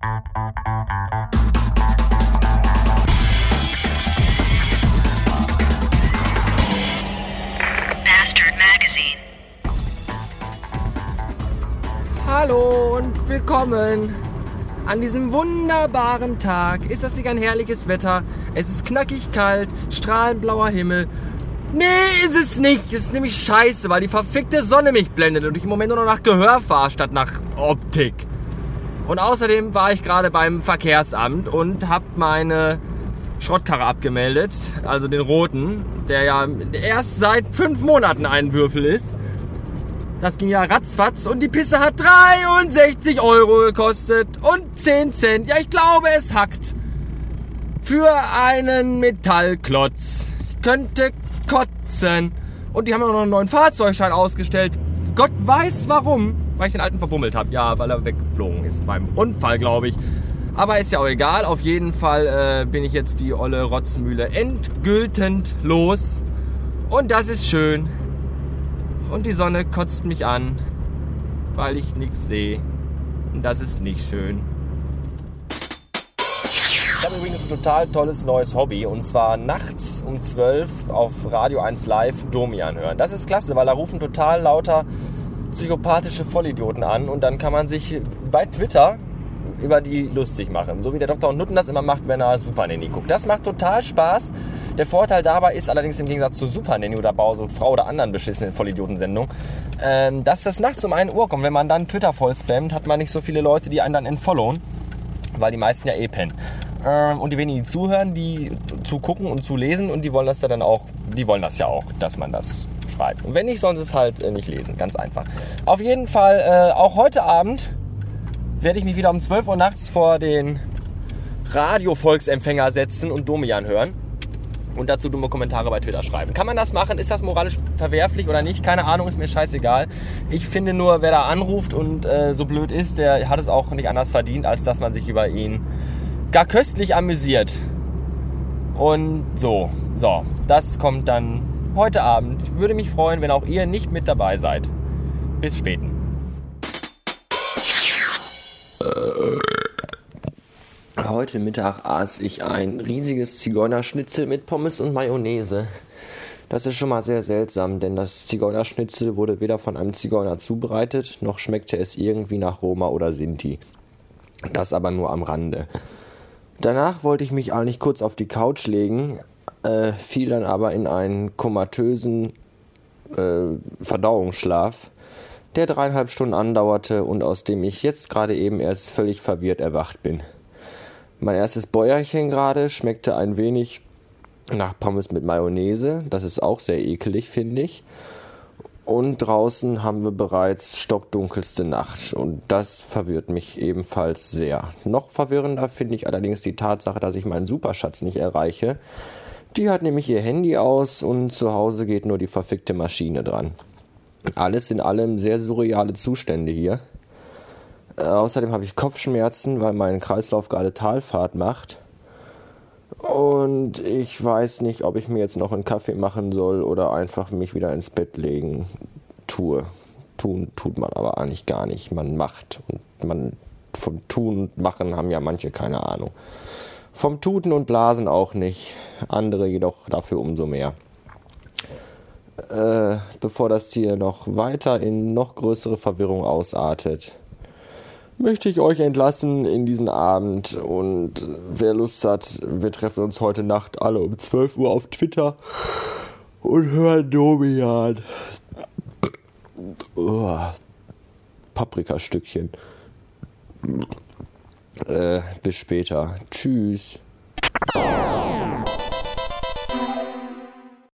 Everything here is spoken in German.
Bastard Magazine. Hallo und willkommen. An diesem wunderbaren Tag ist das nicht ein herrliches Wetter. Es ist knackig kalt, strahlend blauer Himmel. Nee, ist es nicht. Es ist nämlich scheiße, weil die verfickte Sonne mich blendet und ich im Moment nur noch nach Gehör fahre statt nach Optik. Und außerdem war ich gerade beim Verkehrsamt und habe meine Schrottkarre abgemeldet, also den roten, der ja erst seit fünf Monaten ein Würfel ist. Das ging ja ratzfatz und die Pisse hat 63 Euro gekostet und 10 Cent. Ja, ich glaube, es hackt. Für einen Metallklotz. Ich könnte kotzen. Und die haben auch noch einen neuen Fahrzeugschein ausgestellt. Gott weiß warum. Weil ich den alten verbummelt habe. Ja, weil er weggeflogen ist beim Unfall, glaube ich. Aber ist ja auch egal. Auf jeden Fall äh, bin ich jetzt die olle Rotzmühle endgültend los. Und das ist schön. Und die Sonne kotzt mich an, weil ich nichts sehe. Und das ist nicht schön. Ich habe übrigens ein total tolles neues Hobby und zwar nachts um 12 auf Radio 1 Live Domian hören. Das ist klasse, weil da rufen total lauter psychopathische Vollidioten an und dann kann man sich bei Twitter über die lustig machen. So wie der Dr. Nutten das immer macht, wenn er Super Nanny guckt. Das macht total Spaß. Der Vorteil dabei ist allerdings im Gegensatz zu Super Nanny oder Bauso Frau oder anderen beschissenen Vollidiotensendungen, ähm, dass das nachts um 1 Uhr kommt. Wenn man dann Twitter voll spammt, hat man nicht so viele Leute, die einen dann entfollowen, weil die meisten ja eh pennen. Ähm, und die wenigen, die zuhören, die zugucken und zu lesen und die wollen das ja dann auch, die wollen das ja auch, dass man das schreibt. Und wenn nicht, sollen sie es halt äh, nicht lesen. Ganz einfach. Auf jeden Fall, äh, auch heute Abend werde ich mich wieder um 12 Uhr nachts vor den Radio-Volksempfänger setzen und Domian hören. Und dazu dumme Kommentare bei Twitter schreiben. Kann man das machen? Ist das moralisch verwerflich oder nicht? Keine Ahnung, ist mir scheißegal. Ich finde nur, wer da anruft und äh, so blöd ist, der hat es auch nicht anders verdient, als dass man sich über ihn gar köstlich amüsiert. Und so, so, das kommt dann heute Abend. Ich würde mich freuen, wenn auch ihr nicht mit dabei seid. Bis späten. Heute Mittag aß ich ein riesiges Zigeunerschnitzel mit Pommes und Mayonnaise. Das ist schon mal sehr seltsam, denn das Zigeunerschnitzel wurde weder von einem Zigeuner zubereitet, noch schmeckte es irgendwie nach Roma oder Sinti. Das aber nur am Rande. Danach wollte ich mich eigentlich kurz auf die Couch legen, äh, fiel dann aber in einen komatösen äh, Verdauungsschlaf, der dreieinhalb Stunden andauerte und aus dem ich jetzt gerade eben erst völlig verwirrt erwacht bin. Mein erstes Bäuerchen gerade schmeckte ein wenig nach Pommes mit Mayonnaise. Das ist auch sehr ekelig, finde ich. Und draußen haben wir bereits stockdunkelste Nacht. Und das verwirrt mich ebenfalls sehr. Noch verwirrender finde ich allerdings die Tatsache, dass ich meinen Superschatz nicht erreiche. Die hat nämlich ihr Handy aus und zu Hause geht nur die verfickte Maschine dran. Alles in allem sehr surreale Zustände hier. Äh, außerdem habe ich Kopfschmerzen, weil mein Kreislauf gerade Talfahrt macht. Und ich weiß nicht, ob ich mir jetzt noch einen Kaffee machen soll oder einfach mich wieder ins Bett legen tue. Tun tut man aber eigentlich gar nicht. Man macht. Und man vom Tun und Machen haben ja manche keine Ahnung. Vom Tuten und Blasen auch nicht. Andere jedoch dafür umso mehr. Äh, bevor das hier noch weiter in noch größere Verwirrung ausartet, möchte ich euch entlassen in diesen Abend. Und wer Lust hat, wir treffen uns heute Nacht alle um 12 Uhr auf Twitter und hören Domian. Oh, Paprikastückchen. Äh, bis später. Tschüss.